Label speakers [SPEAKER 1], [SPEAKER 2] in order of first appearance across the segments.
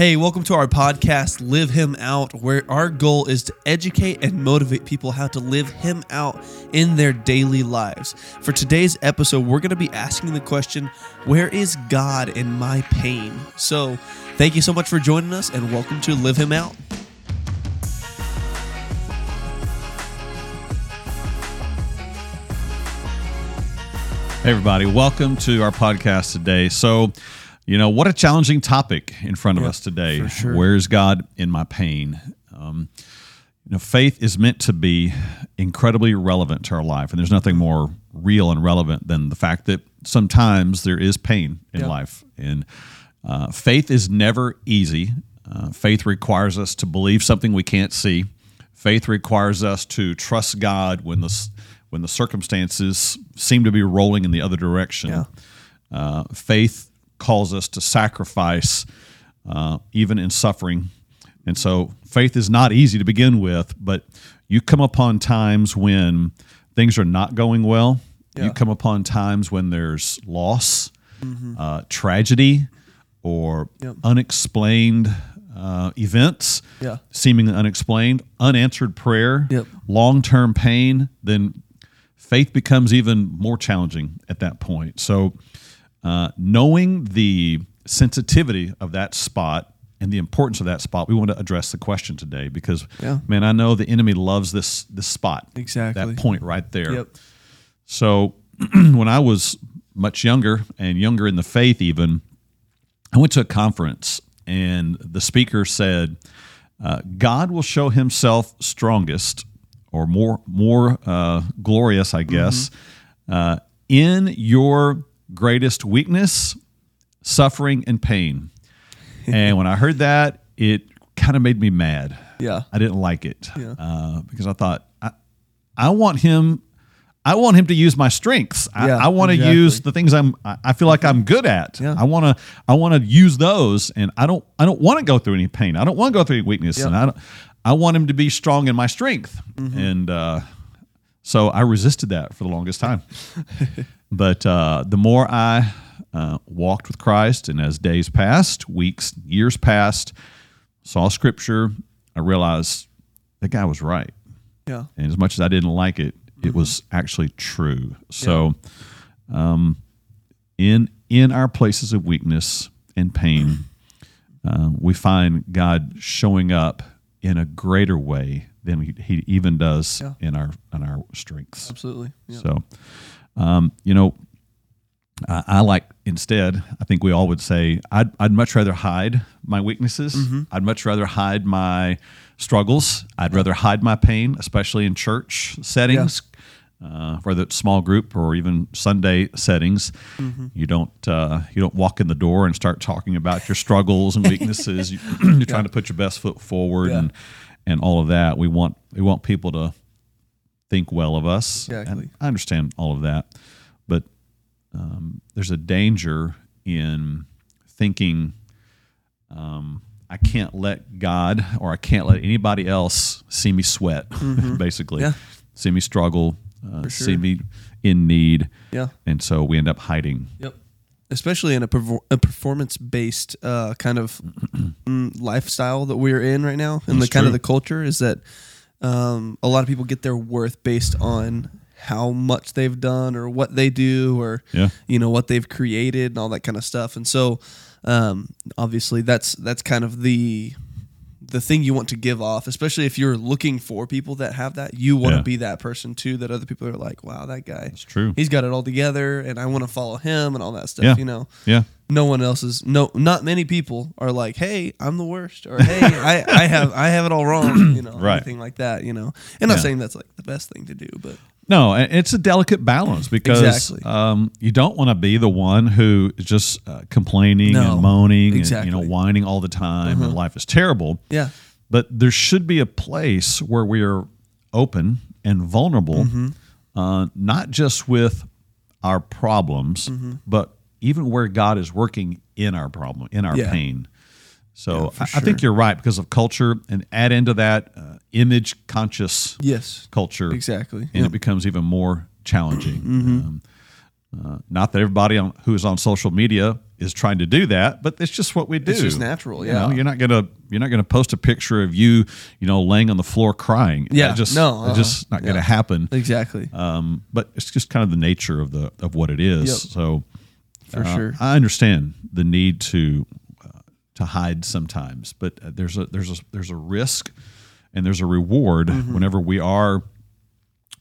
[SPEAKER 1] Hey, welcome to our podcast, Live Him Out, where our goal is to educate and motivate people how to live Him out in their daily lives. For today's episode, we're going to be asking the question Where is God in my pain? So, thank you so much for joining us, and welcome to Live Him Out.
[SPEAKER 2] Hey, everybody, welcome to our podcast today. So, you know, what a challenging topic in front of us today.
[SPEAKER 1] sure.
[SPEAKER 2] Where's God in my pain? Um, you know, faith is meant to be incredibly relevant to our life, and there's nothing more real and relevant than the fact that sometimes there is pain in
[SPEAKER 1] Yeah.
[SPEAKER 2] life. And uh, faith is never easy. Uh, faith requires us to believe something we can't see. Faith requires us to trust God when the when the circumstances seem to be rolling in the other direction.
[SPEAKER 1] Yeah.
[SPEAKER 2] Uh, faith calls us to sacrifice, uh, even in suffering. And so, faith is not easy to begin with, but you come upon times when things are not going well.
[SPEAKER 1] Yeah.
[SPEAKER 2] You come upon times when there's loss, uh, tragedy, or
[SPEAKER 1] Yep.
[SPEAKER 2] unexplained uh, events,
[SPEAKER 1] Yeah.
[SPEAKER 2] seemingly unexplained, unanswered prayer,
[SPEAKER 1] Yep.
[SPEAKER 2] long term pain, then faith becomes even more challenging at that point. So, uh, knowing the sensitivity of that spot and the importance of that spot, we want to address the question today because,
[SPEAKER 1] Yeah.
[SPEAKER 2] man, I know the enemy loves this this spot,
[SPEAKER 1] Exactly.
[SPEAKER 2] that point right there.
[SPEAKER 1] Yep.
[SPEAKER 2] So, when I was much younger and younger in the faith, even, I went to a conference and the speaker said, uh, God will show himself strongest or more, more uh, glorious, I guess, uh, in your greatest weakness, suffering, and pain. and when I heard that, it kind of made me mad.
[SPEAKER 1] Yeah.
[SPEAKER 2] I didn't like it
[SPEAKER 1] Yeah.
[SPEAKER 2] uh, because I thought I, I want him. I want him to use my strengths. I,
[SPEAKER 1] Yeah,
[SPEAKER 2] I want to
[SPEAKER 1] exactly.
[SPEAKER 2] use the things I'm. I feel like I'm good at.
[SPEAKER 1] Yeah.
[SPEAKER 2] I want to. I want to use those, and I don't. I don't want to go through any pain. I don't want to go through any weakness,
[SPEAKER 1] Yeah.
[SPEAKER 2] and I don't. I want him to be strong in my strength,
[SPEAKER 1] Mm-hmm.
[SPEAKER 2] and uh, so I resisted that for the longest time. but uh, the more I uh, walked with Christ, and as days passed, weeks, years passed, saw Scripture, I realized that guy was right
[SPEAKER 1] Yeah.
[SPEAKER 2] and as much as I didn't like it, it was actually true. So, um, in in our places of weakness and pain, um, we find God showing up in a greater way than he, he even does
[SPEAKER 1] Yeah.
[SPEAKER 2] in our in our strengths.
[SPEAKER 1] Absolutely. Yeah.
[SPEAKER 2] So, um, you know, I, I like instead. I think we all would say I'd I'd much rather hide my weaknesses.
[SPEAKER 1] Mm-hmm.
[SPEAKER 2] I'd much rather hide my struggles. I'd rather hide my pain, especially in church settings. Uh, whether it's small group or even Sunday settings,
[SPEAKER 1] Mm-hmm.
[SPEAKER 2] you don't uh, you don't walk in the door and start talking about your struggles and weaknesses. you, you're trying to put your best foot forward
[SPEAKER 1] Yeah.
[SPEAKER 2] and and all of that. We want we want people to think well of us.
[SPEAKER 1] Exactly.
[SPEAKER 2] And I understand all of that, but um, there's a danger in thinking um, I can't let God or I can't let anybody else see me sweat, basically,
[SPEAKER 1] Mm-hmm. Yeah.
[SPEAKER 2] see me struggle, uh,
[SPEAKER 1] For
[SPEAKER 2] see me in need,
[SPEAKER 1] Yeah.
[SPEAKER 2] and so we end up hiding.
[SPEAKER 1] Yep. Especially in a, perfor- a performance based uh, kind of mm, lifestyle that we're in right now, and the
[SPEAKER 2] That's
[SPEAKER 1] kind of the culture is that um, a lot of people get their worth based on how much they've done or what they do or
[SPEAKER 2] Yeah.
[SPEAKER 1] you know what they've created and all that kind of stuff. And so um, obviously that's that's kind of the the thing you want to give off, especially if you're looking for people that have that. You want to
[SPEAKER 2] Yeah.
[SPEAKER 1] be that person too. That other people are like, wow, that guy
[SPEAKER 2] It's true.
[SPEAKER 1] he's got it all together and I want to follow him and all that stuff,
[SPEAKER 2] Yeah.
[SPEAKER 1] you know.
[SPEAKER 2] Yeah.
[SPEAKER 1] No one else is no not many people are like, "Hey, I'm the worst," or "Hey, I, I have I have it all wrong," you know,
[SPEAKER 2] Right.
[SPEAKER 1] anything like that, you know. And not
[SPEAKER 2] Yeah.
[SPEAKER 1] saying that's like the best thing to do, but
[SPEAKER 2] No, it's a delicate balance because
[SPEAKER 1] Exactly.
[SPEAKER 2] um, you don't want to be the one who is just uh, complaining
[SPEAKER 1] No,
[SPEAKER 2] and moaning and you know whining all the time and life is terrible.
[SPEAKER 1] yeah,
[SPEAKER 2] But there should be a place where we are open and vulnerable,
[SPEAKER 1] Mm-hmm.
[SPEAKER 2] uh, not just with our problems,
[SPEAKER 1] Mm-hmm.
[SPEAKER 2] but even where God is working in our problem, in our
[SPEAKER 1] Yeah.
[SPEAKER 2] pain. So
[SPEAKER 1] Yeah,
[SPEAKER 2] I, I think you're right because of culture, and add into that uh, image conscious
[SPEAKER 1] yes,
[SPEAKER 2] culture
[SPEAKER 1] exactly.
[SPEAKER 2] and
[SPEAKER 1] Yeah. Mm-hmm.
[SPEAKER 2] it becomes even more challenging. Um, Uh, not that everybody on, who's on social media is trying to do that, but it's just what we do.
[SPEAKER 1] It's just natural,
[SPEAKER 2] You
[SPEAKER 1] yeah.
[SPEAKER 2] know, you're not gonna you're not gonna post a picture of you, you know, laying on the floor crying.
[SPEAKER 1] Yeah,
[SPEAKER 2] That just
[SPEAKER 1] no,
[SPEAKER 2] it's just not gonna happen.
[SPEAKER 1] Exactly.
[SPEAKER 2] Um, but it's just kind of the nature of the of what it is.
[SPEAKER 1] Yep.
[SPEAKER 2] So
[SPEAKER 1] For
[SPEAKER 2] uh,
[SPEAKER 1] sure.
[SPEAKER 2] I understand the need to to hide sometimes, but uh, there's a there's a there's a risk and there's a reward
[SPEAKER 1] Mm-hmm.
[SPEAKER 2] whenever we are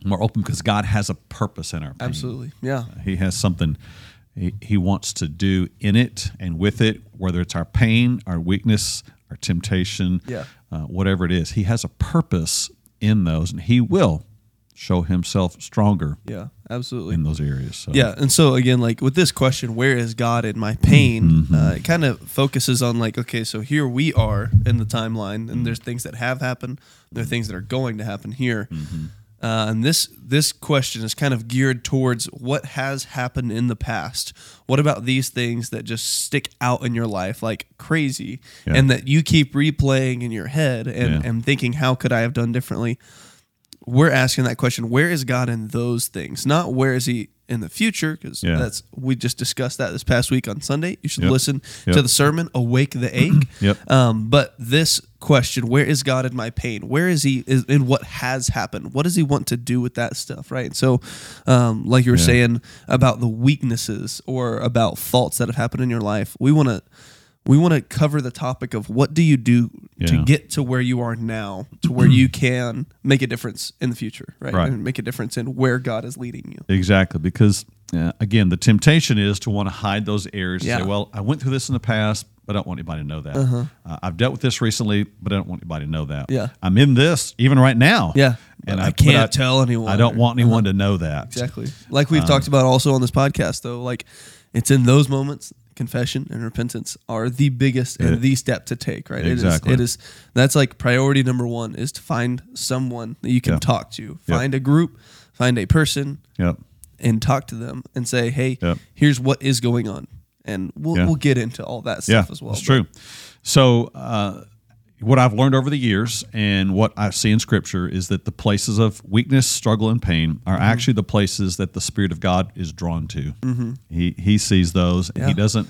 [SPEAKER 2] more open because God has a purpose in our pain.
[SPEAKER 1] Absolutely. Yeah.
[SPEAKER 2] He has something he, he wants to do in it and with it, whether it's our pain, our weakness, our temptation,
[SPEAKER 1] Yeah.
[SPEAKER 2] uh, whatever it is. He has a purpose in those, and he will show himself stronger
[SPEAKER 1] Yeah. Absolutely.
[SPEAKER 2] in those areas. So,
[SPEAKER 1] Yeah, and so again, like with this question, where is God in my pain? Uh, it kind of focuses on like, okay, so here we are in the timeline, and there's things that have happened, there are things that are going to happen here, uh, and this this question is kind of geared towards what has happened in the past. What about these things that just stick out in your life like crazy,
[SPEAKER 2] Yeah.
[SPEAKER 1] and that you keep replaying in your head and
[SPEAKER 2] Yeah.
[SPEAKER 1] and thinking, how could I have done differently? We're asking that question where is god in those things not where is he in the future because
[SPEAKER 2] Yeah.
[SPEAKER 1] that's we just discussed that this past week on sunday you should
[SPEAKER 2] Yep.
[SPEAKER 1] listen
[SPEAKER 2] Yep.
[SPEAKER 1] to the sermon awake the ache
[SPEAKER 2] Yep.
[SPEAKER 1] um, but this question where is god in my pain where is he is, in what has happened what does he want to do with that stuff right so um, like you were
[SPEAKER 2] Yeah.
[SPEAKER 1] saying about the weaknesses or about faults that have happened in your life we want to we want to cover the topic of what do you do to get to where you are now to where you can make a difference in the future right,
[SPEAKER 2] Right.
[SPEAKER 1] and make a difference in where god is leading you
[SPEAKER 2] Exactly, because uh, again, the temptation is to want to hide those errors.
[SPEAKER 1] Yeah.
[SPEAKER 2] Say, well, I went through this in the past, but I don't want anybody to know that. Uh huh. I've dealt with this recently, but I don't want anybody to know that.
[SPEAKER 1] Uh-huh. Yeah.
[SPEAKER 2] I'm in this even right now.
[SPEAKER 1] yeah
[SPEAKER 2] and I,
[SPEAKER 1] I can't tell anyone
[SPEAKER 2] I don't want anyone to know that.
[SPEAKER 1] exactly like we've talked about also on this podcast though like it's in those moments confession and repentance are the biggest and
[SPEAKER 2] Yeah.
[SPEAKER 1] the step to take right
[SPEAKER 2] Exactly.
[SPEAKER 1] it is it is that's like priority number one is to find someone that you can
[SPEAKER 2] Yeah.
[SPEAKER 1] talk to
[SPEAKER 2] Yep.
[SPEAKER 1] find a group find a person
[SPEAKER 2] Yep.
[SPEAKER 1] and talk to them and say hey
[SPEAKER 2] Yep.
[SPEAKER 1] here's what is going on and we'll,
[SPEAKER 2] Yeah.
[SPEAKER 1] we'll get into all that
[SPEAKER 2] Yeah,
[SPEAKER 1] stuff as well
[SPEAKER 2] It's true. So, uh, what I've learned over the years and what I see in Scripture is that the places of weakness, struggle, and pain are
[SPEAKER 1] Mm-hmm.
[SPEAKER 2] actually the places that the Spirit of God is drawn to. He He sees those. and He doesn't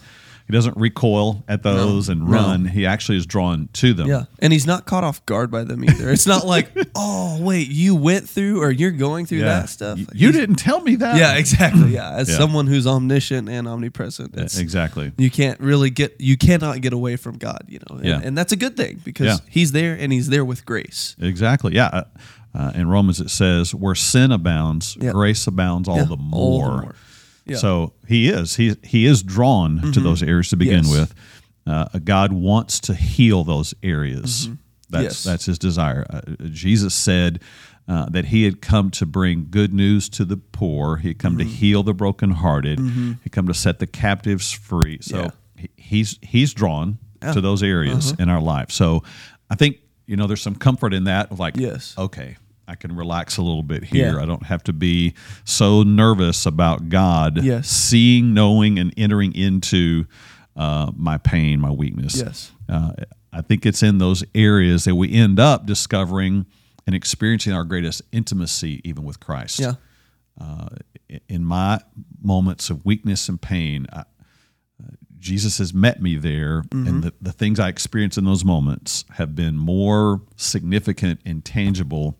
[SPEAKER 2] He doesn't recoil at those and
[SPEAKER 1] No.
[SPEAKER 2] run. He actually is drawn to them.
[SPEAKER 1] Yeah, and he's not caught off guard by them either. It's not like, oh wait, you went through or you're going through
[SPEAKER 2] Yeah.
[SPEAKER 1] that stuff.
[SPEAKER 2] You, you didn't tell me that.
[SPEAKER 1] Yeah, exactly. Yeah, as
[SPEAKER 2] Yeah.
[SPEAKER 1] someone who's omniscient and omnipresent, it's,
[SPEAKER 2] exactly.
[SPEAKER 1] you can't really get, you cannot get away from God. You know, and,
[SPEAKER 2] Yeah.
[SPEAKER 1] and that's a good thing because
[SPEAKER 2] Yeah.
[SPEAKER 1] He's there and He's there with grace.
[SPEAKER 2] Exactly. Yeah. Uh, Uh, in Romans, it says, "Where sin abounds,
[SPEAKER 1] Yeah.
[SPEAKER 2] grace abounds all,
[SPEAKER 1] Yeah,
[SPEAKER 2] the,
[SPEAKER 1] all the
[SPEAKER 2] more.
[SPEAKER 1] Yeah.
[SPEAKER 2] So he is. He he is drawn to those areas to begin
[SPEAKER 1] Yes.
[SPEAKER 2] with. Uh, God wants to heal those areas. That's
[SPEAKER 1] Mm-hmm. Yes.
[SPEAKER 2] that's his desire. Uh, Jesus said. Uh, that he had come to bring good news to the poor. He had come
[SPEAKER 1] Mm-hmm.
[SPEAKER 2] to heal the brokenhearted. He had come to set the captives free. So
[SPEAKER 1] Yeah.
[SPEAKER 2] he, he's he's drawn
[SPEAKER 1] Yeah.
[SPEAKER 2] to those areas
[SPEAKER 1] Uh-huh.
[SPEAKER 2] in our life. So I think you know there's some comfort in that. Like,
[SPEAKER 1] Yes.
[SPEAKER 2] okay, I can relax a little bit here.
[SPEAKER 1] Yeah.
[SPEAKER 2] I don't have to be so nervous about God
[SPEAKER 1] Yes.
[SPEAKER 2] seeing, knowing, and entering into uh, my pain, my weakness.
[SPEAKER 1] Yes.
[SPEAKER 2] Uh, I think it's in those areas that we end up discovering and experiencing our greatest intimacy, even with Christ.
[SPEAKER 1] Yeah.
[SPEAKER 2] Uh, in my moments of weakness and pain, I, uh, Jesus has met me there,
[SPEAKER 1] Mm-hmm.
[SPEAKER 2] and the, the things I experience in those moments have been more significant and tangible,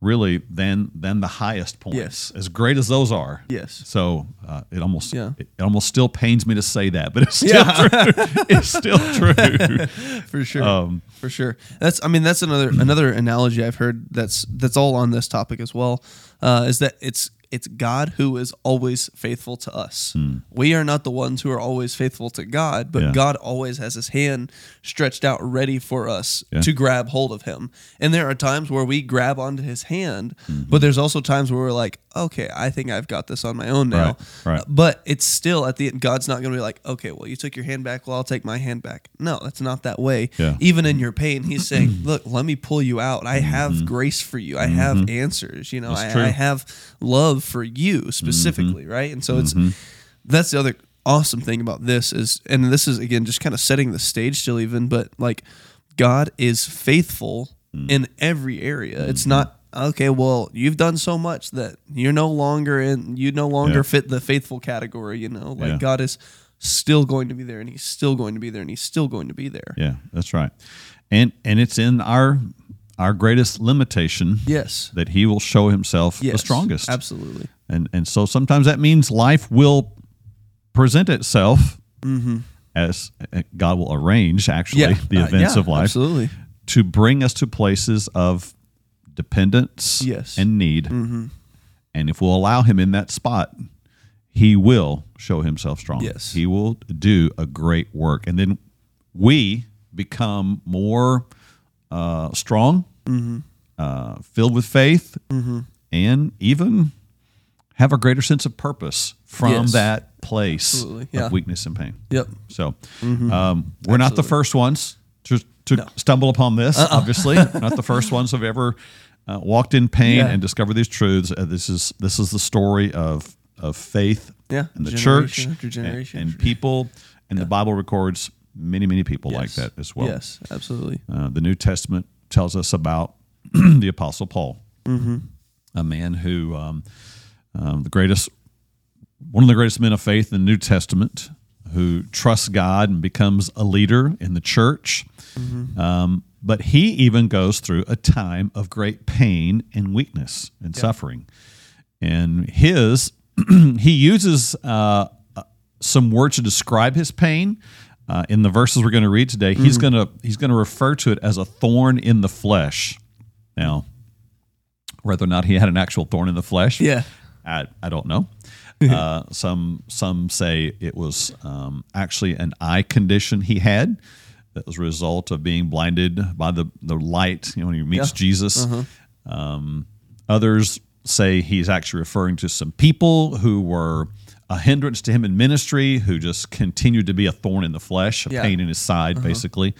[SPEAKER 2] really, than than the highest points.
[SPEAKER 1] Yes.
[SPEAKER 2] As great as those are.
[SPEAKER 1] Yes.
[SPEAKER 2] So uh, it almost
[SPEAKER 1] Yeah.
[SPEAKER 2] it, almost still pains me to say that, but it's still true. It's still true.
[SPEAKER 1] for sure
[SPEAKER 2] Um,
[SPEAKER 1] for sure that's i mean that's another another analogy i've heard that's that's all on this topic as well uh, is that it's it's god who is always faithful to us we are not the ones who are always faithful to god but
[SPEAKER 2] Hmm. Yeah.
[SPEAKER 1] god always has his hand stretched out ready for us
[SPEAKER 2] Yeah.
[SPEAKER 1] to grab hold of him and there are times where we grab onto his hand
[SPEAKER 2] Mm-hmm.
[SPEAKER 1] but there's also times where we're like okay i think i've got this on my own now
[SPEAKER 2] Right, right.
[SPEAKER 1] but it's still at the end god's not going to be like okay well you took your hand back well i'll take my hand back no that's not that way
[SPEAKER 2] Yeah.
[SPEAKER 1] even in your pain he's saying look let me pull you out i have
[SPEAKER 2] Mm-hmm.
[SPEAKER 1] grace for you i have answers you know I. I have love for you specifically
[SPEAKER 2] Mm-hmm.
[SPEAKER 1] right and so it's that's the other awesome thing about this is and this is again just kind of setting the stage still even but like god is faithful
[SPEAKER 2] Mm.
[SPEAKER 1] in every area it's not okay, well, you've done so much that you're no longer in, you no longer
[SPEAKER 2] Yeah.
[SPEAKER 1] fit the faithful category, you know? Like
[SPEAKER 2] Yeah.
[SPEAKER 1] God is still going to be there and he's still going to be there and he's still going to be there.
[SPEAKER 2] Yeah, that's right. And and it's in our our greatest limitation
[SPEAKER 1] Yes.
[SPEAKER 2] that he will show himself
[SPEAKER 1] Yes.
[SPEAKER 2] the strongest.
[SPEAKER 1] Absolutely.
[SPEAKER 2] And and so sometimes that means life will present itself as uh, God will arrange actually
[SPEAKER 1] Mm-hmm. Yeah.
[SPEAKER 2] the
[SPEAKER 1] Uh,
[SPEAKER 2] events
[SPEAKER 1] yeah,
[SPEAKER 2] of life
[SPEAKER 1] Absolutely.
[SPEAKER 2] to bring us to places of dependence
[SPEAKER 1] Yes.
[SPEAKER 2] and need. And if we'll allow him in that spot, he will show himself strong.
[SPEAKER 1] Yes.
[SPEAKER 2] He will do a great work. And then we become more uh, strong, uh, filled with faith, and even have a greater sense of purpose from
[SPEAKER 1] Yes.
[SPEAKER 2] that place
[SPEAKER 1] yeah.
[SPEAKER 2] of weakness and pain.
[SPEAKER 1] Yep.
[SPEAKER 2] So um, we're not the first ones to, to stumble upon this,
[SPEAKER 1] Uh-uh.
[SPEAKER 2] obviously. not the first ones who've ever uh, walked in pain
[SPEAKER 1] Yeah.
[SPEAKER 2] and discovered these truths. Uh, this is this is the story of of faith
[SPEAKER 1] Yeah,
[SPEAKER 2] and the
[SPEAKER 1] generation
[SPEAKER 2] church
[SPEAKER 1] generation
[SPEAKER 2] and, and people. And the Bible records many, many people like that as well.
[SPEAKER 1] Yes, absolutely.
[SPEAKER 2] Uh, the New Testament tells us about the Apostle Paul,
[SPEAKER 1] Mm-hmm.
[SPEAKER 2] a man who, um, um, the greatest, one of the greatest men of faith in the New Testament, who trusts God and becomes a leader in the church.
[SPEAKER 1] Mm-hmm.
[SPEAKER 2] Um, but he even goes through a time of great pain and weakness and suffering. And his, he uses uh, uh, some words to describe his pain. Uh, in the verses we're going to read today,
[SPEAKER 1] Mm-hmm.
[SPEAKER 2] he's going to he's going to refer to it as a thorn in the flesh. Now, whether or not he had an actual thorn in the flesh,
[SPEAKER 1] Yeah.
[SPEAKER 2] I, I don't know. Uh, some some say it was um, actually an eye condition he had that was a result of being blinded by the, the light you know, when he meets
[SPEAKER 1] Yeah.
[SPEAKER 2] Jesus. Um, others say he's actually referring to some people who were a hindrance to him in ministry, who just continued to be a thorn in the flesh, a
[SPEAKER 1] Yeah.
[SPEAKER 2] pain in his side, basically.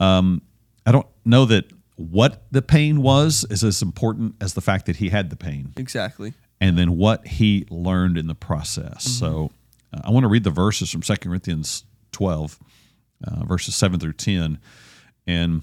[SPEAKER 2] Um, I don't know that what the pain was is as important as the fact that he had the pain
[SPEAKER 1] Exactly.
[SPEAKER 2] and then what he learned in the process. So uh, I want to read the verses from 2 Corinthians 12, uh, verses 7 through 10. And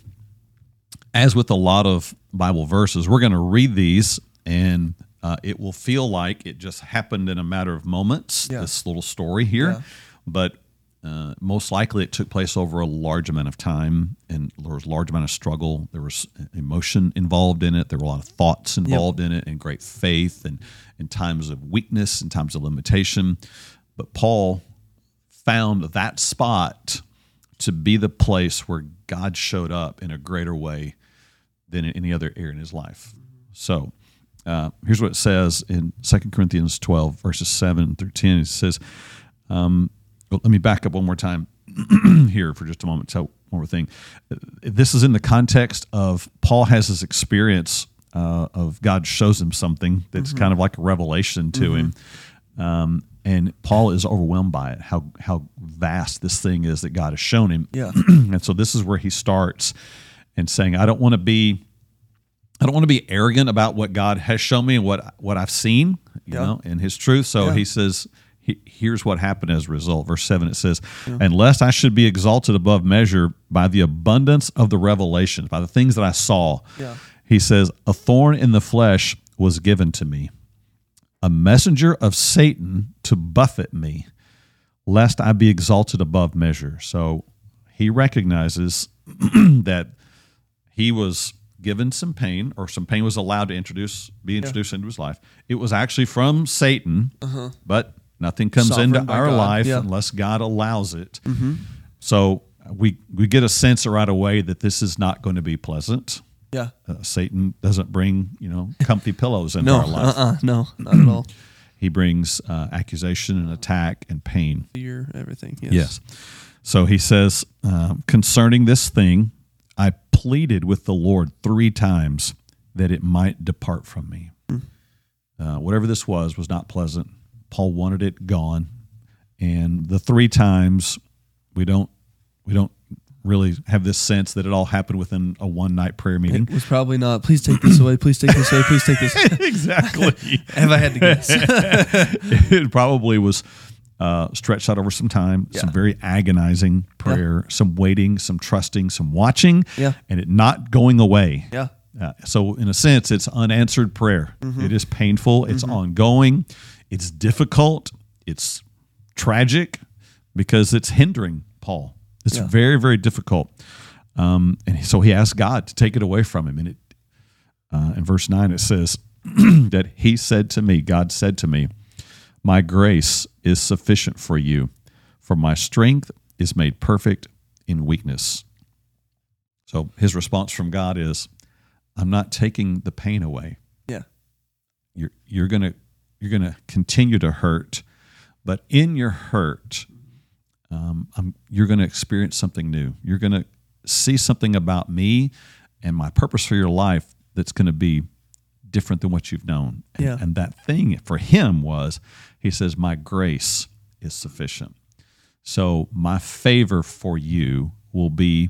[SPEAKER 2] as with a lot of Bible verses, we're going to read these and uh, it will feel like it just happened in a matter of moments,
[SPEAKER 1] Yeah.
[SPEAKER 2] this little story here.
[SPEAKER 1] Yeah.
[SPEAKER 2] But uh, most likely it took place over a large amount of time and there was a large amount of struggle. There was emotion involved in it. There were a lot of thoughts involved in it and great faith and in times of weakness and times of limitation. But Paul found that spot to be the place where God showed up in a greater way than in any other area in his life. So uh, here's what it says in 2 Corinthians 12, verses 7 through 10. It says, um, well, let me back up one more time here for just a moment. So, one more thing. This is in the context of Paul has this experience uh, of God shows him something that's kind of like a revelation to him. Um, and Paul is overwhelmed by it, how, how vast this thing is that God has shown him.
[SPEAKER 1] Yeah.
[SPEAKER 2] and so this is where he starts and saying, I don't want to be I don't want to be arrogant about what God has shown me and what what I've seen, you
[SPEAKER 1] Yeah.
[SPEAKER 2] know, in His truth. So
[SPEAKER 1] Yeah.
[SPEAKER 2] he says, he, "Here's what happened as a result." Verse seven it says, "And lest I should be exalted above measure by the abundance of the revelations, by the things that I saw."
[SPEAKER 1] Yeah.
[SPEAKER 2] He says, "A thorn in the flesh was given to me, a messenger of Satan to buffet me, lest I be exalted above measure." So he recognizes that he was given some pain or some pain was allowed to introduce be introduced into his life it was actually from satan but nothing comes
[SPEAKER 1] Uh-huh. Sovereign
[SPEAKER 2] into our
[SPEAKER 1] God,
[SPEAKER 2] life
[SPEAKER 1] yeah. Mm-hmm.
[SPEAKER 2] unless god allows it so we we get a sense right away that this is not going to be pleasant
[SPEAKER 1] Yeah.
[SPEAKER 2] uh, satan doesn't bring you know comfy pillows into
[SPEAKER 1] No.
[SPEAKER 2] our life
[SPEAKER 1] Uh. uh No. Not at all.
[SPEAKER 2] he brings uh, accusation and attack and pain
[SPEAKER 1] Fear. Everything. Yes.
[SPEAKER 2] Yes. So he says, um, concerning this thing, I pleaded with the Lord three times that it might depart from me. Uh, whatever this was was not pleasant. Paul wanted it gone, and the three times we don't we don't really have this sense that it all happened within a one night prayer meeting.
[SPEAKER 1] It was probably not. Please take this away. Please take this away. Please take this.
[SPEAKER 2] exactly.
[SPEAKER 1] Have I had to guess?
[SPEAKER 2] it probably was uh, stretched out over some time, some very agonizing prayer, some waiting, some trusting, some watching,
[SPEAKER 1] Yeah.
[SPEAKER 2] and it not going away.
[SPEAKER 1] Yeah.
[SPEAKER 2] Uh, so, in a sense, it's unanswered prayer. It is painful. It's ongoing. It's difficult. It's tragic because it's hindering Paul. It's
[SPEAKER 1] Yeah.
[SPEAKER 2] very, very difficult. Um, and so he asked God to take it away from him. And it, uh, in verse 9, it says that he said to me, God said to me, My grace is sufficient for you, for my strength is made perfect in weakness. So his response from God is, I'm not taking the pain away.
[SPEAKER 1] Yeah.
[SPEAKER 2] You're, you're going to you're to continue to hurt, but in your hurt, um, I'm, you're going to experience something new. You're going to see something about me and my purpose for your life that's going to be different than what you've known. And,
[SPEAKER 1] Yeah.
[SPEAKER 2] and that thing for him was, he says, My grace is sufficient. So my favor for you will be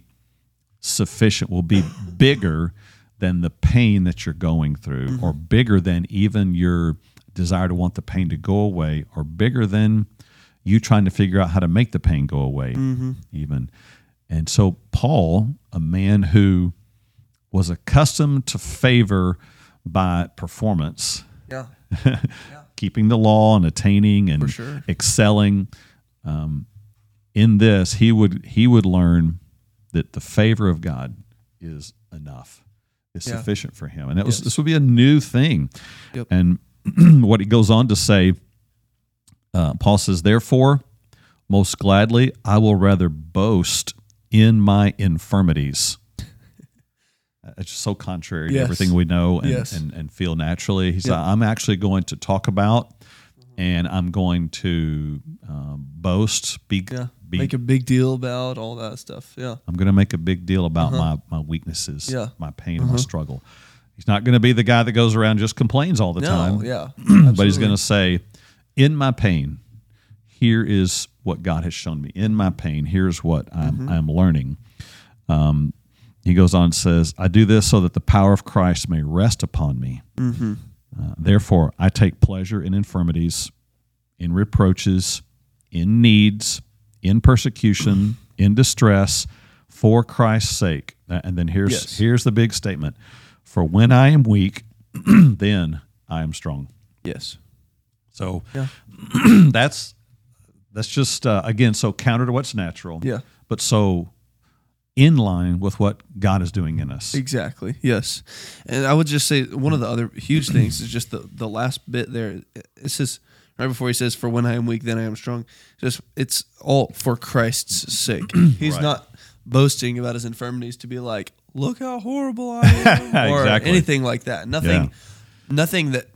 [SPEAKER 2] sufficient, will be bigger than the pain that you're going through, mm-hmm. or bigger than even your desire to want the pain to go away, or bigger than you trying to figure out how to make the pain go away, mm-hmm. even. And so, Paul, a man who was accustomed to favor by performance,
[SPEAKER 1] Yeah. yeah.
[SPEAKER 2] keeping the law and attaining and
[SPEAKER 1] sure.
[SPEAKER 2] excelling um, in this, he would he would learn that the favor of God is enough, is
[SPEAKER 1] Yeah.
[SPEAKER 2] sufficient for him, and that was
[SPEAKER 1] Yes.
[SPEAKER 2] this would be a new thing.
[SPEAKER 1] Yep.
[SPEAKER 2] And what he goes on to say, uh, Paul says, therefore, most gladly, I will rather boast in my infirmities. It's just so contrary to everything we know and,
[SPEAKER 1] Yes.
[SPEAKER 2] and, and feel naturally. He said,
[SPEAKER 1] Yep.
[SPEAKER 2] I'm actually going to talk about and I'm going to um, boast, be,
[SPEAKER 1] Yeah.
[SPEAKER 2] be
[SPEAKER 1] Make a big deal about all that stuff. Yeah.
[SPEAKER 2] I'm going to make a big deal about my, my weaknesses,
[SPEAKER 1] Uh-huh. Yeah. Uh-huh.
[SPEAKER 2] my pain, and my struggle. He's not going to be the guy that goes around and just complains all the
[SPEAKER 1] No.
[SPEAKER 2] time,
[SPEAKER 1] Yeah.
[SPEAKER 2] but he's going to say, in my pain, here is what God has shown me. In my pain, here's what I'm,
[SPEAKER 1] Mm-hmm.
[SPEAKER 2] I'm learning. Um, he goes on and says, I do this so that the power of Christ may rest upon me.
[SPEAKER 1] Mm-hmm.
[SPEAKER 2] Uh, therefore, I take pleasure in infirmities, in reproaches, in needs, in persecution, in distress, for Christ's sake. Uh, And then here's
[SPEAKER 1] Yes.
[SPEAKER 2] here's the big statement: For when I am weak, then I am strong.
[SPEAKER 1] Yes.
[SPEAKER 2] So
[SPEAKER 1] Yeah.
[SPEAKER 2] that's that's just uh, again so counter to what's natural.
[SPEAKER 1] Yeah.
[SPEAKER 2] but so in line with what God is doing in us.
[SPEAKER 1] Exactly. Yes. And I would just say one of the other huge things is just the the last bit there. It says right before he says, "For when I am weak, then I am strong." Just it's all for Christ's sake. He's
[SPEAKER 2] Right.
[SPEAKER 1] not boasting about his infirmities to be like, "Look how horrible I am," or
[SPEAKER 2] Exactly.
[SPEAKER 1] anything like that. Nothing.
[SPEAKER 2] Yeah.
[SPEAKER 1] Nothing that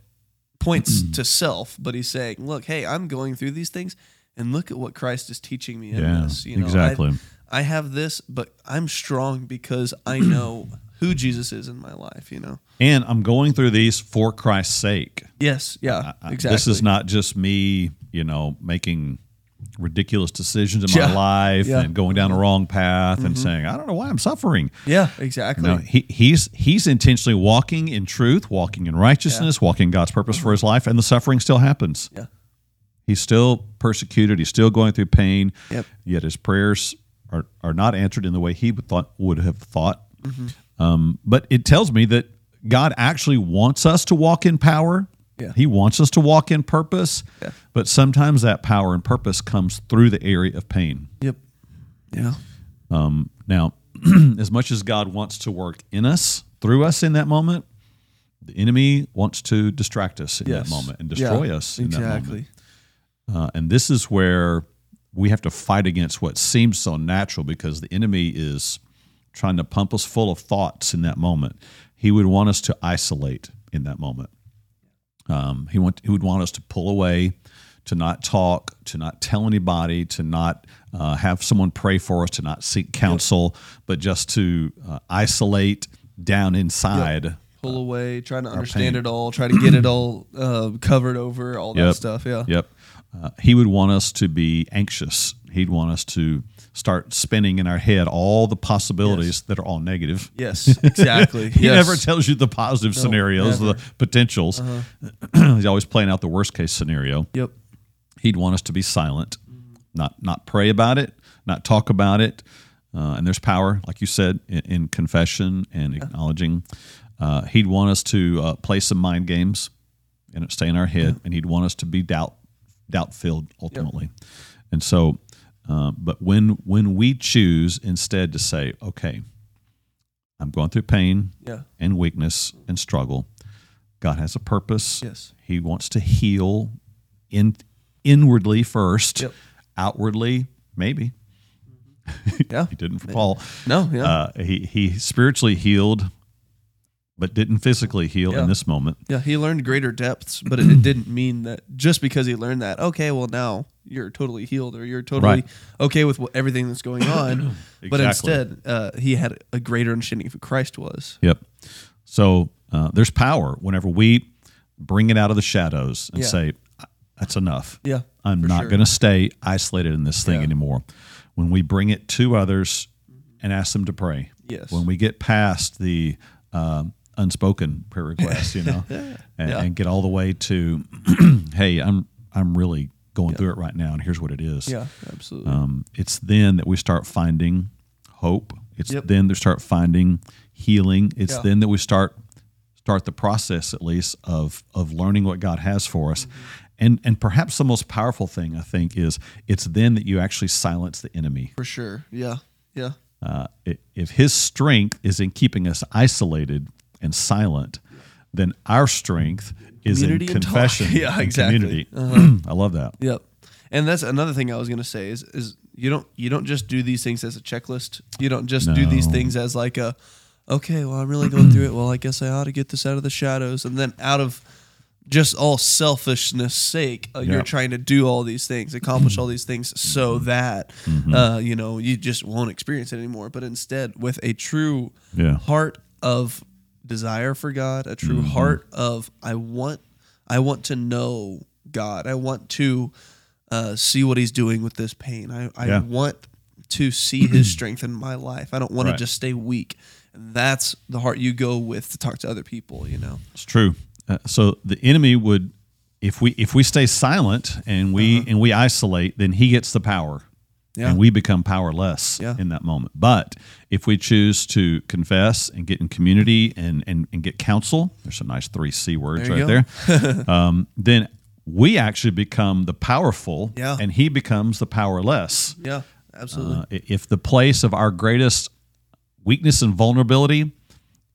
[SPEAKER 1] points to self, but he's saying, "Look, hey, I'm going through these things." And look at what Christ is teaching me in
[SPEAKER 2] Yeah,
[SPEAKER 1] this. You know,
[SPEAKER 2] exactly.
[SPEAKER 1] I have this, but I'm strong because I know who Jesus is in my life, you know?
[SPEAKER 2] And I'm going through these for Christ's sake.
[SPEAKER 1] Yes, yeah,
[SPEAKER 2] I-
[SPEAKER 1] exactly.
[SPEAKER 2] This is not just me, you know, making ridiculous decisions in
[SPEAKER 1] Yeah.
[SPEAKER 2] my life
[SPEAKER 1] Yeah. Mm-hmm.
[SPEAKER 2] and going down the wrong path and saying, I don't know why I'm suffering.
[SPEAKER 1] Yeah, exactly.
[SPEAKER 2] No, he, he's he's intentionally walking in truth, walking in righteousness, walking God's purpose for his life, and the suffering still happens.
[SPEAKER 1] Yeah.
[SPEAKER 2] He's still persecuted. He's still going through pain.
[SPEAKER 1] Yep.
[SPEAKER 2] Yet his prayers are, are not answered in the way he would thought would have thought. Um, but it tells me that God actually wants us to walk in power.
[SPEAKER 1] Yeah.
[SPEAKER 2] He wants us to walk in purpose.
[SPEAKER 1] Yeah.
[SPEAKER 2] But sometimes that power and purpose comes through the area of pain.
[SPEAKER 1] Yep. Yeah.
[SPEAKER 2] Um, now, as much as God wants to work in us, through us in that moment, the enemy wants to distract us in
[SPEAKER 1] Yes.
[SPEAKER 2] that moment and destroy
[SPEAKER 1] Yeah,
[SPEAKER 2] us in that moment.
[SPEAKER 1] Exactly.
[SPEAKER 2] Uh, and this is where we have to fight against what seems so natural because the enemy is trying to pump us full of thoughts in that moment. He would want us to isolate in that moment. Um, he want he would want us to pull away, to not talk, to not tell anybody, to not uh, have someone pray for us, to not seek counsel, but just to uh, isolate down inside.
[SPEAKER 1] Pull away, trying to understand
[SPEAKER 2] pain.
[SPEAKER 1] it all, try to get it all uh, covered over, all that
[SPEAKER 2] Yep.
[SPEAKER 1] stuff. Yeah.
[SPEAKER 2] Yep. Uh, he would want us to be anxious. He'd want us to start spinning in our head all the possibilities that are all negative.
[SPEAKER 1] Yes, exactly.
[SPEAKER 2] He
[SPEAKER 1] yes.
[SPEAKER 2] never tells you the positive scenarios,
[SPEAKER 1] never.
[SPEAKER 2] the potentials.
[SPEAKER 1] Uh-huh.
[SPEAKER 2] He's always playing out the worst case scenario.
[SPEAKER 1] Yep.
[SPEAKER 2] He'd want us to be silent, not not pray about it, not talk about it. Uh, and there's power, like you said, in, in confession and acknowledging. Uh, he'd want us to uh, play some mind games and stay in our head, and he'd want us to be doubt doubt filled ultimately. And so, uh, but when when we choose instead to say, okay, I'm going through pain
[SPEAKER 1] Yeah.
[SPEAKER 2] and weakness and struggle. God has a purpose.
[SPEAKER 1] Yes.
[SPEAKER 2] He wants to heal in inwardly first.
[SPEAKER 1] Yep.
[SPEAKER 2] Outwardly, maybe.
[SPEAKER 1] Yeah.
[SPEAKER 2] He didn't for Paul.
[SPEAKER 1] No. Yeah.
[SPEAKER 2] Uh, he he spiritually healed, but didn't physically heal
[SPEAKER 1] Yeah.
[SPEAKER 2] in this moment.
[SPEAKER 1] Yeah, he learned greater depths, but it, it didn't mean that just because he learned that, okay, well now you're totally healed or you're totally
[SPEAKER 2] Right.
[SPEAKER 1] okay with what, everything that's going on. But instead, uh, he had a greater understanding of who Christ was.
[SPEAKER 2] Yep. So uh, there's power whenever we bring it out of the shadows and
[SPEAKER 1] Yeah.
[SPEAKER 2] say, "That's enough."
[SPEAKER 1] Yeah,
[SPEAKER 2] I'm not
[SPEAKER 1] sure.
[SPEAKER 2] going to stay isolated in this thing
[SPEAKER 1] Yeah.
[SPEAKER 2] anymore. When we bring it to others and ask them to pray,
[SPEAKER 1] Yes.
[SPEAKER 2] when we get past the um, unspoken prayer requests, you know, and,
[SPEAKER 1] Yeah.
[SPEAKER 2] and get all the way to, hey, I'm I'm really going through it right now, and here's what it is.
[SPEAKER 1] Yeah, absolutely.
[SPEAKER 2] Um, it's then that we start finding hope. It's
[SPEAKER 1] Yep.
[SPEAKER 2] then that we start finding healing. It's
[SPEAKER 1] Yeah.
[SPEAKER 2] then that we start start the process at least of of learning what God has for us.
[SPEAKER 1] Mm-hmm.
[SPEAKER 2] And and perhaps the most powerful thing I think is it's then that you actually silence the enemy.
[SPEAKER 1] for sure. Yeah. Yeah.
[SPEAKER 2] Uh, if his strength is in keeping us isolated and silent, then our strength is in
[SPEAKER 1] Community talk.
[SPEAKER 2] confession
[SPEAKER 1] Yeah,
[SPEAKER 2] and
[SPEAKER 1] exactly.
[SPEAKER 2] community. I love that.
[SPEAKER 1] Yep. And that's another thing I was gonna say is is you don't you don't just do these things as a checklist. You don't just do these things as like a okay, well I'm really going through it. Well, I guess I ought to get this out of the shadows, and then out of just all selfishness sake, uh, you're trying to do all these things, accomplish all these things, so that uh, you know you just won't experience it anymore. But instead, with a true
[SPEAKER 2] Yeah.
[SPEAKER 1] heart of desire for God, a true heart of I want I want to know God. I want to uh, see what He's doing with this pain. I, I
[SPEAKER 2] Yeah.
[SPEAKER 1] want to see His strength in my life. I don't want
[SPEAKER 2] Right.
[SPEAKER 1] to just stay weak. And that's the heart you go with to talk to other people. You know.
[SPEAKER 2] It's true. Uh, so the enemy would, if we if we stay silent and we and we isolate, then he gets the power,
[SPEAKER 1] Uh-huh. Yeah.
[SPEAKER 2] and we become powerless
[SPEAKER 1] Yeah.
[SPEAKER 2] in that moment. But if we choose to confess and get in community and and, and get counsel, there's some nice three c words
[SPEAKER 1] There
[SPEAKER 2] right there. um, then we actually become the powerful,
[SPEAKER 1] Yeah.
[SPEAKER 2] and he becomes the powerless.
[SPEAKER 1] Yeah. Absolutely.
[SPEAKER 2] Uh, if the place of our greatest weakness and vulnerability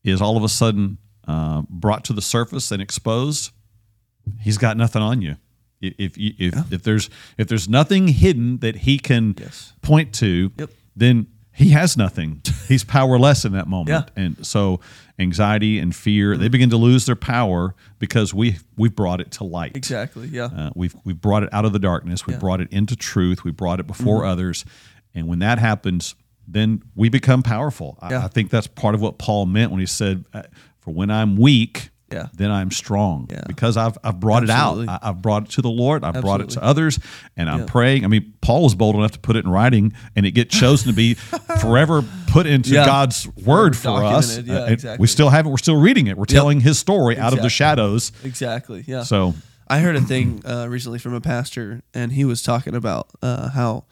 [SPEAKER 2] is all of a sudden uh, brought to the surface and exposed, he's got nothing on you. I- If you, if, if there's if there's nothing hidden that he can
[SPEAKER 1] Yes.
[SPEAKER 2] point to,
[SPEAKER 1] Yep.
[SPEAKER 2] then he has nothing. He's powerless in that moment,
[SPEAKER 1] Yeah.
[SPEAKER 2] And so anxiety and fear they begin to lose their power because we we've brought it to light.
[SPEAKER 1] exactly. Yeah.
[SPEAKER 2] Uh, we've we've brought it out of the darkness. We
[SPEAKER 1] Yeah.
[SPEAKER 2] brought it into truth. We brought it before
[SPEAKER 1] Mm-hmm.
[SPEAKER 2] others, and when that happens, then we become powerful. I,
[SPEAKER 1] Yeah.
[SPEAKER 2] I think that's part of what Paul meant when he said, uh, "For when I'm weak,
[SPEAKER 1] Yeah.
[SPEAKER 2] then I'm strong
[SPEAKER 1] Yeah.
[SPEAKER 2] because I've I've brought
[SPEAKER 1] Absolutely.
[SPEAKER 2] it out. I, I've brought it to the Lord. I've brought it to others, and I'm
[SPEAKER 1] Yeah.
[SPEAKER 2] praying. I mean, Paul was bold enough to put it in writing, and it get chosen to be forever put into. God's word for us.
[SPEAKER 1] Yeah,
[SPEAKER 2] Uh,
[SPEAKER 1] exactly.
[SPEAKER 2] We still have it. We're still reading it. We're telling his story out of the shadows.
[SPEAKER 1] Exactly. Yeah.
[SPEAKER 2] So
[SPEAKER 1] I heard a thing uh, recently from a pastor, and he was talking about uh, how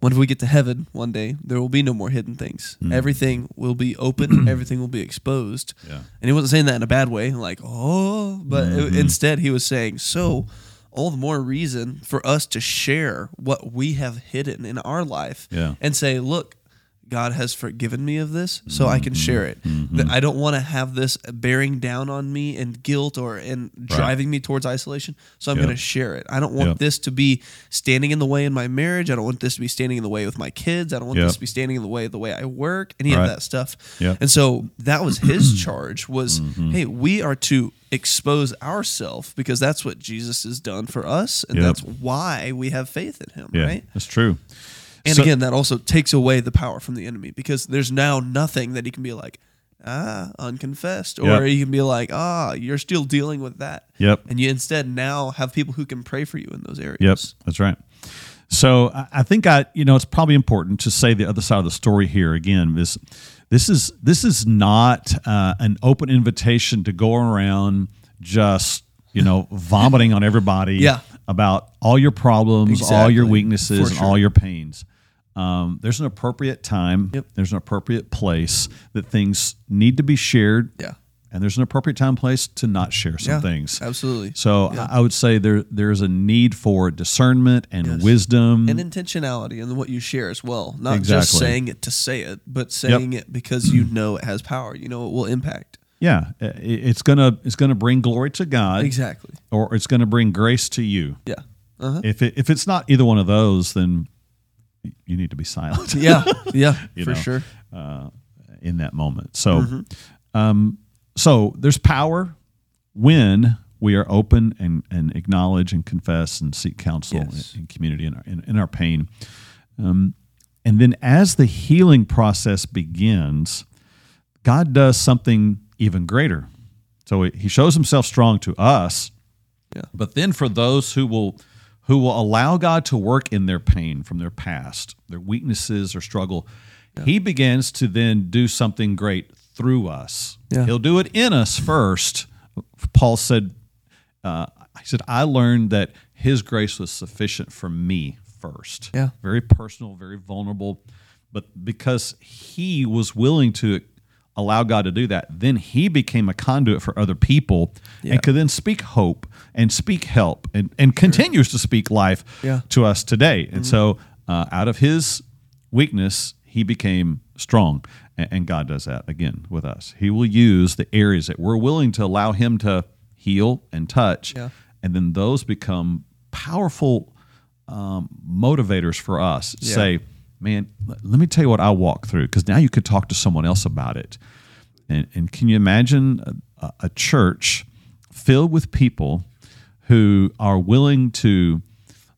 [SPEAKER 1] when we get to heaven one day, there will be no more hidden things. Hmm. Everything will be open. everything will be exposed.
[SPEAKER 2] Yeah.
[SPEAKER 1] And he wasn't saying that in a bad way, like oh, but it- mm-hmm. instead he was saying so. All the more reason for us to share what we have hidden in our life,
[SPEAKER 2] Yeah.
[SPEAKER 1] and say, "Look, God has forgiven me of this, so I
[SPEAKER 2] Mm-hmm.
[SPEAKER 1] can share it. That I don't want to have this bearing down on me and guilt or and driving me towards isolation. So I'm
[SPEAKER 2] Yep.
[SPEAKER 1] going to share it. I don't want
[SPEAKER 2] Yep.
[SPEAKER 1] this to be standing in the way in my marriage. I don't want this to be standing in the way with my kids. I don't want
[SPEAKER 2] Yep.
[SPEAKER 1] this to be standing in the way of the way I work. Any
[SPEAKER 2] Right.
[SPEAKER 1] of that stuff. And so that was his charge. Was
[SPEAKER 2] Mm-hmm.
[SPEAKER 1] hey, we are to expose ourselves because that's what Jesus has done for us, and that's why we have faith in Him.
[SPEAKER 2] yeah,
[SPEAKER 1] Right.
[SPEAKER 2] that's true.
[SPEAKER 1] And
[SPEAKER 2] So-
[SPEAKER 1] again, that also takes away the power from the enemy because there's now nothing that he can be like, ah, unconfessed, or
[SPEAKER 2] Yep.
[SPEAKER 1] he can be like, ah, you're still dealing with that.
[SPEAKER 2] Yep.
[SPEAKER 1] And you instead now have people who can pray for you in those areas.
[SPEAKER 2] Yep, that's right. So I- I think I, you know, it's probably important to say the other side of the story here again. This, this is this is not uh, an open invitation to go around just you know vomiting on everybody
[SPEAKER 1] Yeah.
[SPEAKER 2] About all your problems, all your weaknesses,
[SPEAKER 1] For
[SPEAKER 2] and all your pains. Um, there's an appropriate time.
[SPEAKER 1] Yep.
[SPEAKER 2] There's an appropriate place that things need to be shared
[SPEAKER 1] Yeah.
[SPEAKER 2] and there's an appropriate time and place to not share some
[SPEAKER 1] Yeah,
[SPEAKER 2] things.
[SPEAKER 1] Absolutely.
[SPEAKER 2] So I I would say there there's a need for discernment and wisdom.
[SPEAKER 1] and intentionality in what you share as well. Not just saying it to say it, but saying it because you know it has power. You know it will impact.
[SPEAKER 2] Yeah, it's gonna it's gonna bring glory to God,
[SPEAKER 1] Exactly.
[SPEAKER 2] or it's gonna bring grace to you.
[SPEAKER 1] Yeah. Uh-huh.
[SPEAKER 2] If it, if it's not either one of those, then you need to be silent.
[SPEAKER 1] Yeah. Yeah. For
[SPEAKER 2] know.
[SPEAKER 1] sure.
[SPEAKER 2] uh, in that moment. So,
[SPEAKER 1] Mm-hmm.
[SPEAKER 2] um, so there's power when we are open and, and acknowledge and confess and seek counsel
[SPEAKER 1] Yes.
[SPEAKER 2] in, in community in our, in, in our pain. Um, and then as the healing process begins, God does something even greater. So he shows himself strong to us,
[SPEAKER 1] Yeah.
[SPEAKER 2] but then for those who will who will allow God to work in their pain from their past, their weaknesses or struggle, he begins to then do something great through us.
[SPEAKER 1] Yeah.
[SPEAKER 2] He'll do it in us first. Paul said, uh, he said, I learned that his grace was sufficient for me first.
[SPEAKER 1] Yeah.
[SPEAKER 2] Very personal, very vulnerable. But because he was willing to allow God to do that, then he became a conduit for other people and could then speak hope and speak help and, and continues to speak life
[SPEAKER 1] Yeah.
[SPEAKER 2] to us today. And so uh, out of his weakness, he became strong. And God does that again with us. He will use the areas that we're willing to allow him to heal and touch.
[SPEAKER 1] Yeah.
[SPEAKER 2] And then those become powerful um, motivators for us.
[SPEAKER 1] Yeah.
[SPEAKER 2] Say, man, let me tell you what I walk through because now you could talk to someone else about it. And, and can you imagine a, a church filled with people who are willing to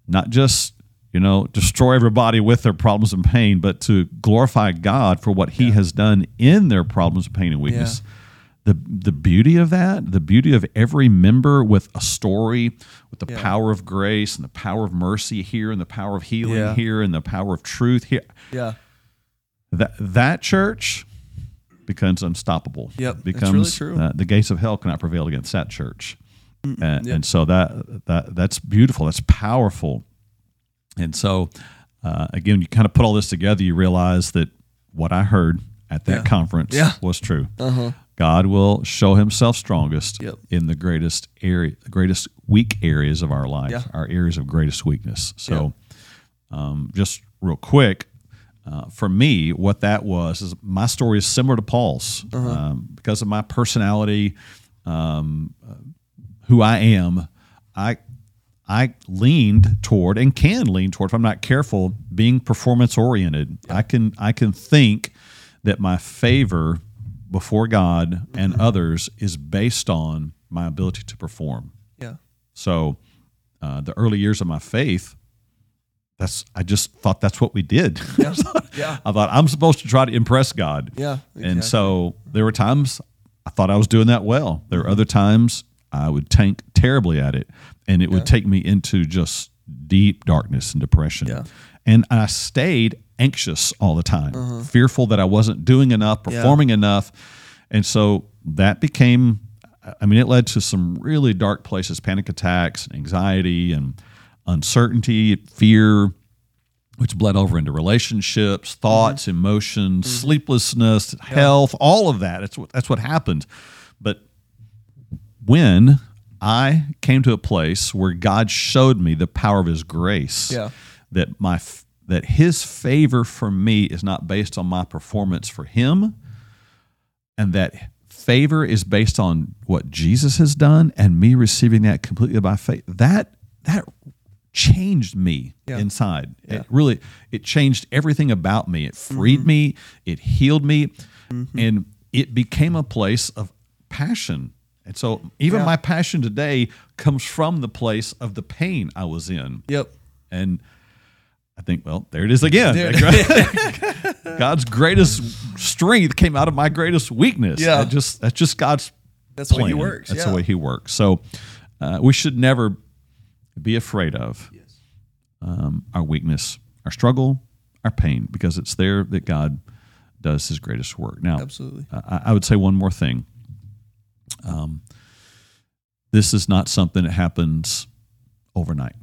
[SPEAKER 2] not just you know destroy everybody with their problems and pain, but to glorify God for what He has done in their problems, pain, and weakness. The, the beauty of that, the beauty of every member with a story, with the
[SPEAKER 1] Yeah.
[SPEAKER 2] power of grace and the power of mercy here, and the power of healing
[SPEAKER 1] Yeah.
[SPEAKER 2] here, and the power of truth here.
[SPEAKER 1] Yeah.
[SPEAKER 2] That that church becomes unstoppable.
[SPEAKER 1] Yep,
[SPEAKER 2] becomes
[SPEAKER 1] really true.
[SPEAKER 2] uh, the gates of hell cannot prevail against that church. And,
[SPEAKER 1] yep.
[SPEAKER 2] and so that that that's beautiful. That's powerful. And so uh, again, you kind of put all this together, you realize that what I heard at that
[SPEAKER 1] Yeah.
[SPEAKER 2] conference
[SPEAKER 1] Yeah.
[SPEAKER 2] was true.
[SPEAKER 1] Uh-huh.
[SPEAKER 2] God will show Himself strongest
[SPEAKER 1] Yep.
[SPEAKER 2] in the greatest area, the greatest weak areas of our life,
[SPEAKER 1] Yeah.
[SPEAKER 2] our areas of greatest weakness. So, um, just real quick, uh, for me, what that was is my story is similar to Paul's
[SPEAKER 1] Uh-huh.
[SPEAKER 2] um, because of my personality, um, uh, who I am. I I leaned toward and can lean toward if I'm not careful being performance oriented. I can I can think that my favor before God and
[SPEAKER 1] Mm-hmm.
[SPEAKER 2] others is based on my ability to perform.
[SPEAKER 1] Yeah.
[SPEAKER 2] So uh, the early years of my faith, that's I just thought that's what we did.
[SPEAKER 1] Yeah. Yeah.
[SPEAKER 2] I thought I'm supposed to try to impress God.
[SPEAKER 1] Yeah.
[SPEAKER 2] And so there were times I thought I was doing that well. There were other times I would tank terribly at it, and it would take me into just deep darkness and depression.
[SPEAKER 1] Yeah.
[SPEAKER 2] And I stayed anxious all the time, mm-hmm. fearful that I wasn't doing enough,
[SPEAKER 1] Yeah.
[SPEAKER 2] performing enough. And so that became, I mean, it led to some really dark places panic attacks, anxiety, and uncertainty, fear, which bled over into relationships, mm-hmm. thoughts, emotions, mm-hmm. sleeplessness, health, all of that. That's what that's what happened. But when I came to a place where God showed me the power of His grace,
[SPEAKER 1] Yeah.
[SPEAKER 2] that my that His favor for me is not based on my performance for Him, and that favor is based on what Jesus has done, and me receiving that completely by faith. That that changed me
[SPEAKER 1] Yeah.
[SPEAKER 2] inside.
[SPEAKER 1] Yeah.
[SPEAKER 2] It really it changed everything about me. It freed mm-hmm. me. It healed me, mm-hmm. and it became a place of passion. And so, even
[SPEAKER 1] Yeah.
[SPEAKER 2] my passion today comes from the place of the pain I was in.
[SPEAKER 1] Yep.
[SPEAKER 2] And I think, well, there it is again. God's greatest strength came out of my greatest weakness.
[SPEAKER 1] Yeah.
[SPEAKER 2] That just that's just God's
[SPEAKER 1] That's the way he
[SPEAKER 2] plan.
[SPEAKER 1] works,
[SPEAKER 2] That's
[SPEAKER 1] yeah.
[SPEAKER 2] the way He works. So uh, we should never be afraid of um, our weakness, our struggle, our pain, because it's there that God does His greatest work. Now,
[SPEAKER 1] Absolutely.
[SPEAKER 2] I, I would say one more thing. Um, this is not something that happens overnight.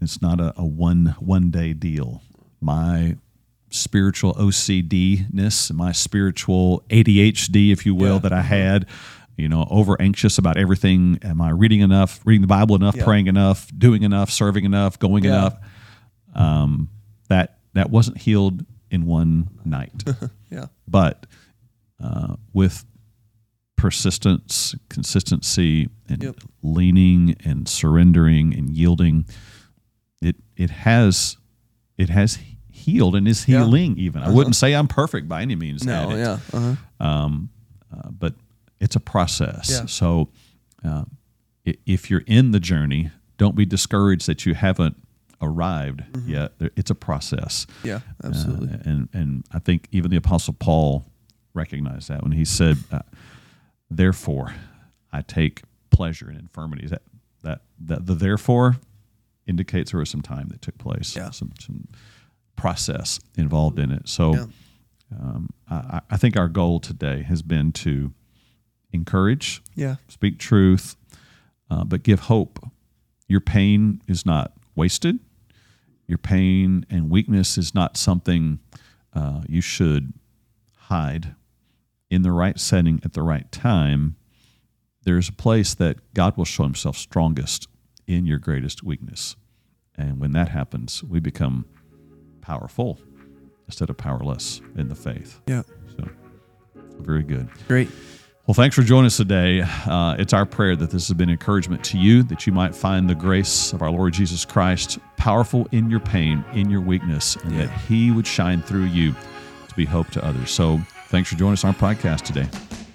[SPEAKER 2] It's not a, a one one day deal. My spiritual OCD ness, my spiritual ADHD, if you will,
[SPEAKER 1] Yeah.
[SPEAKER 2] that I had, you know, over anxious about everything. Am I reading enough, reading the Bible enough,
[SPEAKER 1] Yeah.
[SPEAKER 2] praying enough, doing enough, serving enough, going
[SPEAKER 1] Yeah.
[SPEAKER 2] enough? Um, that that wasn't healed in one night,
[SPEAKER 1] Yeah.
[SPEAKER 2] but uh, with persistence, consistency, and
[SPEAKER 1] Yep.
[SPEAKER 2] leaning and surrendering and yielding, it it has it has healed and is
[SPEAKER 1] Yeah.
[SPEAKER 2] healing. Even I wouldn't say I'm perfect by any means.
[SPEAKER 1] No. Yeah. Uh-huh.
[SPEAKER 2] um, uh, but it's a process.
[SPEAKER 1] Yeah.
[SPEAKER 2] So uh, if you're in the journey, don't be discouraged that you haven't arrived yet. It's a process.
[SPEAKER 1] Yeah. Mm-hmm. Absolutely.
[SPEAKER 2] Uh, and and I think even the Apostle Paul recognized that when he said, uh, "Therefore, I take pleasure in infirmities." That that that the therefore indicates there was some time that took place.
[SPEAKER 1] Yeah.
[SPEAKER 2] Some some process involved in it. So
[SPEAKER 1] Yeah.
[SPEAKER 2] um, I, I think our goal today has been to encourage,
[SPEAKER 1] yeah.
[SPEAKER 2] speak truth, uh, but give hope. Your pain is not wasted. Your pain and weakness is not something uh, you should hide. In the right setting at the right time, there's a place that God will show Himself strongest in your greatest weakness. And when that happens, we become powerful instead of powerless in the faith.
[SPEAKER 1] Yeah.
[SPEAKER 2] So, very good.
[SPEAKER 1] Great.
[SPEAKER 2] Well, thanks for joining us today. Uh, it's our prayer that this has been encouragement to you, that you might find the grace of our Lord Jesus Christ powerful in your pain, in your weakness, and that He would shine through you to be hope to others. So, Thanks for joining us on our podcast today.